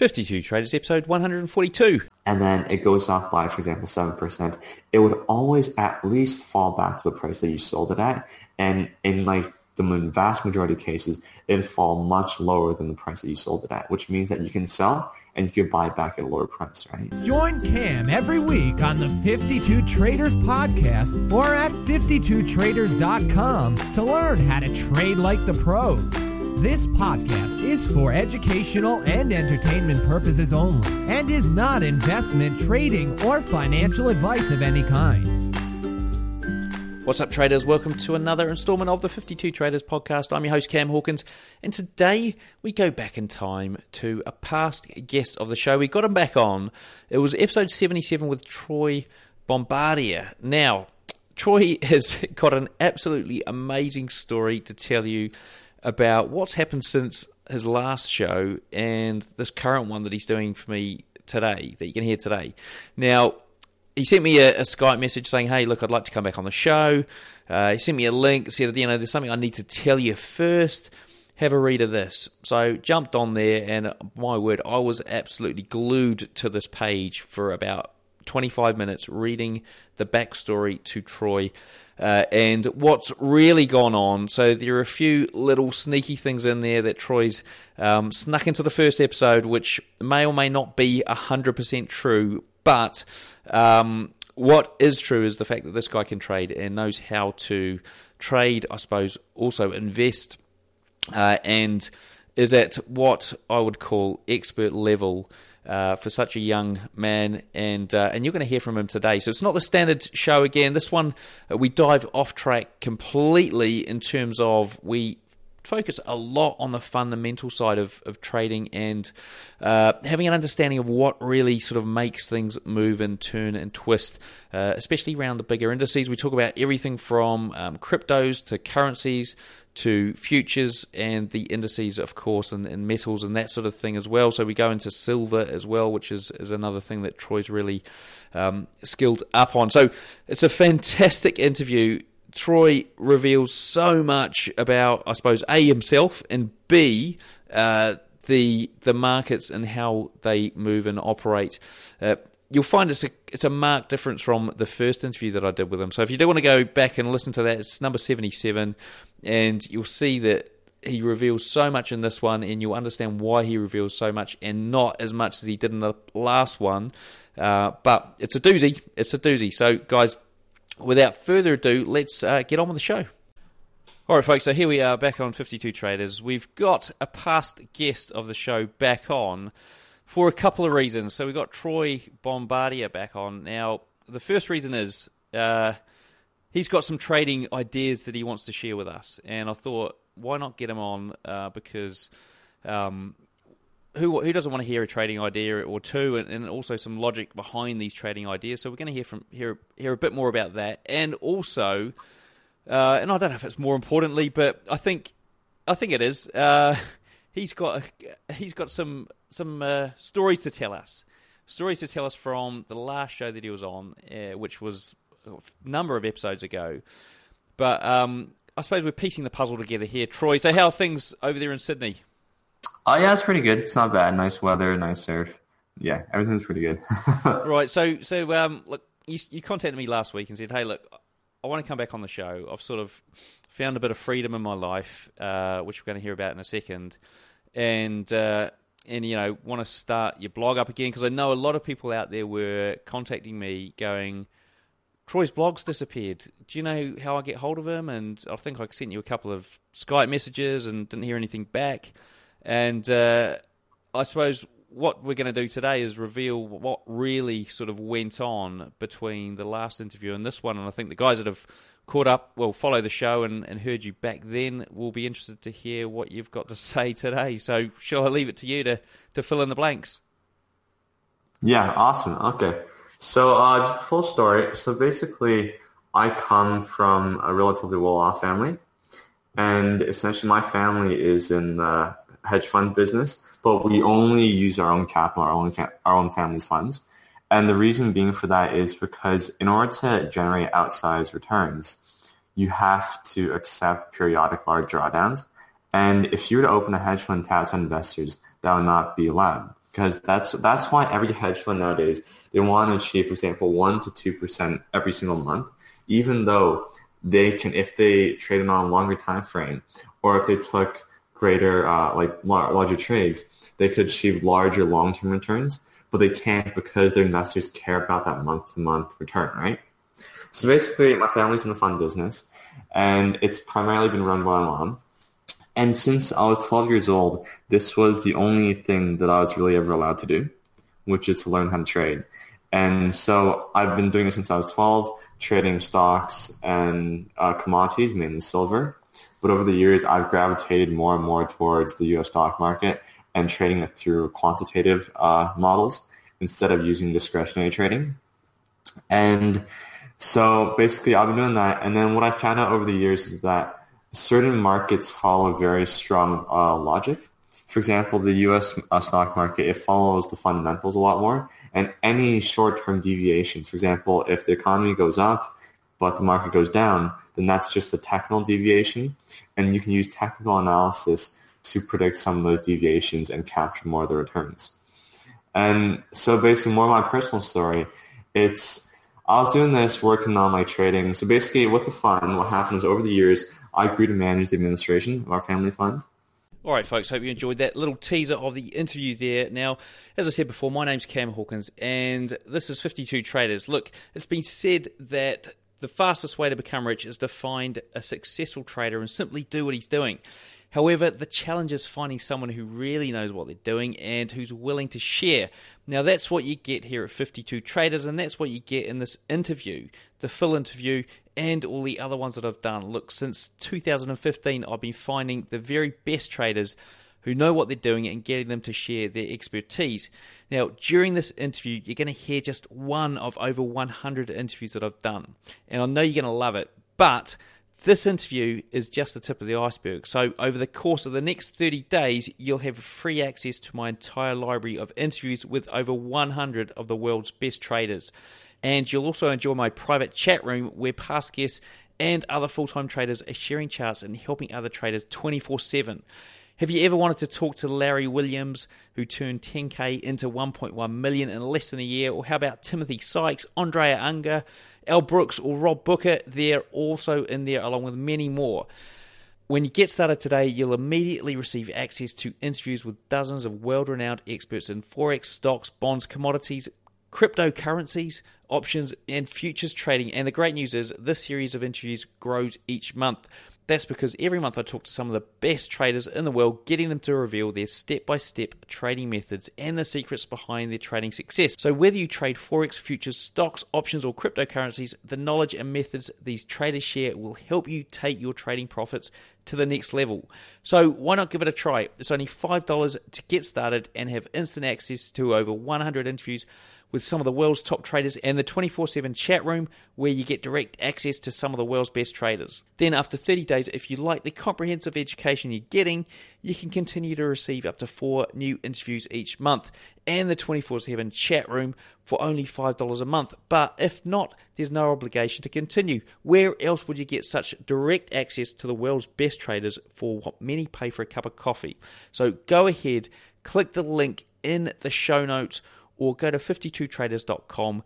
52 Traders, episode 142. and then it goes up by, for example, 7%, it would always at least fall back to the price that you sold it at. And in like the vast majority of cases, it'd fall much lower than the price that you sold it at, which means that you can sell and you can buy it back at a lower price, right? Join Cam every week on the 52 Traders podcast or at 52traders.com to learn how to trade like the pros. This podcast is for educational and entertainment purposes only and is not investment, trading, or financial advice of any kind. What's up, traders? Welcome to another installment of the 52 Traders podcast. I'm your host, Cam Hawkins, and today we go back in time to a past guest of the show. We got him back on. It was episode 77 with Troy Bombardia. Now, Troy has got an absolutely amazing story to tell you about what's happened since his last show and this current one that he's doing for me today, that you can hear today. Now, he sent me a, a, Skype message saying, "Hey, look, I'd like to come back on the show." Uh, he sent me a link, said, "You know, there's something I need to tell you first. Have a read of this." So jumped on there, and my word, I was absolutely glued to this page for about 25 minutes, reading the backstory to Troy. Uh, and what's really gone on. So there are a few little sneaky things in there that Troy's um, snuck into the first episode, which may or may not be 100% true, but um, what is true is the fact that this guy can trade and knows how to trade, I suppose, also invest, uh, and is at what I would call expert level. Uh, for such a young man, and uh, and you're going to hear from him today. So it's not the standard show again. This one uh, we dive off track completely in terms of we focus a lot on the fundamental side of, of trading and uh, having an understanding of what really sort of makes things move and turn and twist, uh, especially around the bigger indices. We talk about everything from um, cryptos to currencies to futures and the indices, of course, and, and, metals and that sort of thing as well. So we go into silver as well, which is, is another thing that Troy's really um, skilled up on. So it's a fantastic interview. Troy reveals so much about, I suppose, A, himself, and B, uh, the the markets and how they move and operate. Uh, you'll find it's a it's a marked difference from the first interview that I did with him. So if you do want to go back and listen to that, it's number seventy seven, and you'll see that he reveals so much in this one, and you'll understand why he reveals so much and not as much as he did in the last one. Uh, but it's a doozy. It's a doozy. So guys, without further ado, let's uh, get on with the show. All right, folks, so here we are back on 52 Traders. We've got a past guest of the show back on for a couple of reasons. So we've got Troy Bombardia back on. Now, the first reason is uh, he's got some trading ideas that he wants to share with us. And I thought, why not get him on? Uh, because um, who who doesn't want to hear a trading idea or two, and, and, also some logic behind these trading ideas. So we're going to hear from hear hear a bit more about that, and also, uh, and I don't know if it's more importantly, but I think I think it is. Uh, he's got he's got some some uh, stories to tell us, stories to tell us from the last show that he was on, uh, which was a number of episodes ago. But um, I suppose we're piecing the puzzle together here, Troy. So how are things over there in Sydney? Oh yeah, it's pretty good. It's not bad. Nice weather, nice surf. Yeah, everything's pretty good. right. So so um, look, you, you contacted me last week and said, hey, look, I want to come back on the show. I've sort of found a bit of freedom in my life, uh, which we're going to hear about in a second, and uh, and you know want to start your blog up again because I know a lot of people out there were contacting me going. Troy's blog's disappeared. Do you know how I get hold of him? And I think I sent you a couple of Skype messages and didn't hear anything back. And uh, I suppose what we're going to do today is reveal what really sort of went on between the last interview and this one. And I think the guys that have caught up, well, follow the show and, and heard you back then will be interested to hear what you've got to say today. So, shall I leave it to you to, to fill in the blanks? Yeah, awesome. Okay. So, uh, just full story. So, basically, I come from a relatively well off family. And essentially, my family is in the hedge fund business, but we only use our own capital, our own, fa- our own family's funds. And the reason being for that is because in order to generate outsized returns, you have to accept periodic large drawdowns. And if you were to open a hedge fund to outside investors, that would not be allowed. because that's that's why every hedge fund nowadays they want to achieve, for example, one to two percent every single month, even though they can, if they trade on a longer time frame, or if they took greater, uh, like larger trades, they could achieve larger long-term returns, but they can't because their investors care about that month-to-month return, right? So basically, my family's in the fund business, and it's primarily been run by my mom. And since I was 12 years old, this was the only thing that I was really ever allowed to do, which is to learn how to trade. And so I've been doing it since I was 12, trading stocks and uh, commodities, mainly silver. But over the years, I've gravitated more and more towards the U.S. stock market and trading it through quantitative uh, models instead of using discretionary trading. And so basically, I've been doing that. And then what I found out over the years is that certain markets follow very strong uh, logic. For example, the U.S. Uh, stock market, it follows the fundamentals a lot more. And any short-term deviations, for example, if the economy goes up, but the market goes down, then that's just a technical deviation. And you can use technical analysis to predict some of those deviations and capture more of the returns. And so basically more of my personal story, it's I was doing this working on my trading. So basically with the fund, what happened is over the years, I grew to manage the administration of our family fund. All right, folks, hope you enjoyed that little teaser of the interview there. Now, as I said before, my name's Cam Hawkins, and this is 52 Traders. Look, it's been said that the fastest way to become rich is to find a successful trader and simply do what he's doing. However, the challenge is finding someone who really knows what they're doing and who's willing to share. Now, that's what you get here at 52 Traders, and that's what you get in this interview, the full interview, and all the other ones that I've done. Look, since 2015, I've been finding the very best traders who know what they're doing and getting them to share their expertise. Now, during this interview, you're going to hear just one of over 100 interviews that I've done, and I know you're going to love it, but this interview is just the tip of the iceberg. So, over the course of the next 30 days, you'll have free access to my entire library of interviews with over 100 of the world's best traders. And you'll also enjoy my private chat room where past guests and other full time traders are sharing charts and helping other traders 24 7. Have you ever wanted to talk to Larry Williams, who turned 10k into 1.1 million in less than a year? Or how about Timothy Sykes, Andrea Unger, Al Brooks, or Rob Booker? They're also in there, along with many more. When you get started today, you'll immediately receive access to interviews with dozens of world renowned experts in Forex, stocks, bonds, commodities, cryptocurrencies, options, and futures trading. And the great news is this series of interviews grows each month. That's because every month I talk to some of the best traders in the world, getting them to reveal their step by step trading methods and the secrets behind their trading success. So, whether you trade Forex, futures, stocks, options, or cryptocurrencies, the knowledge and methods these traders share will help you take your trading profits to the next level. So, why not give it a try? It's only $5 to get started and have instant access to over 100 interviews with some of the world's top traders and the 24 7 chat room where you get direct access to some of the world's best traders. Then, after 30 days, if you like the comprehensive education you're getting, you can continue to receive up to four new interviews each month and the 24 7 chat room for only $5 a month. But if not, there's no obligation to continue. Where else would you get such direct access to the world's best traders for what many pay for a cup of coffee? So go ahead, click the link in the show notes or go to 52traders.com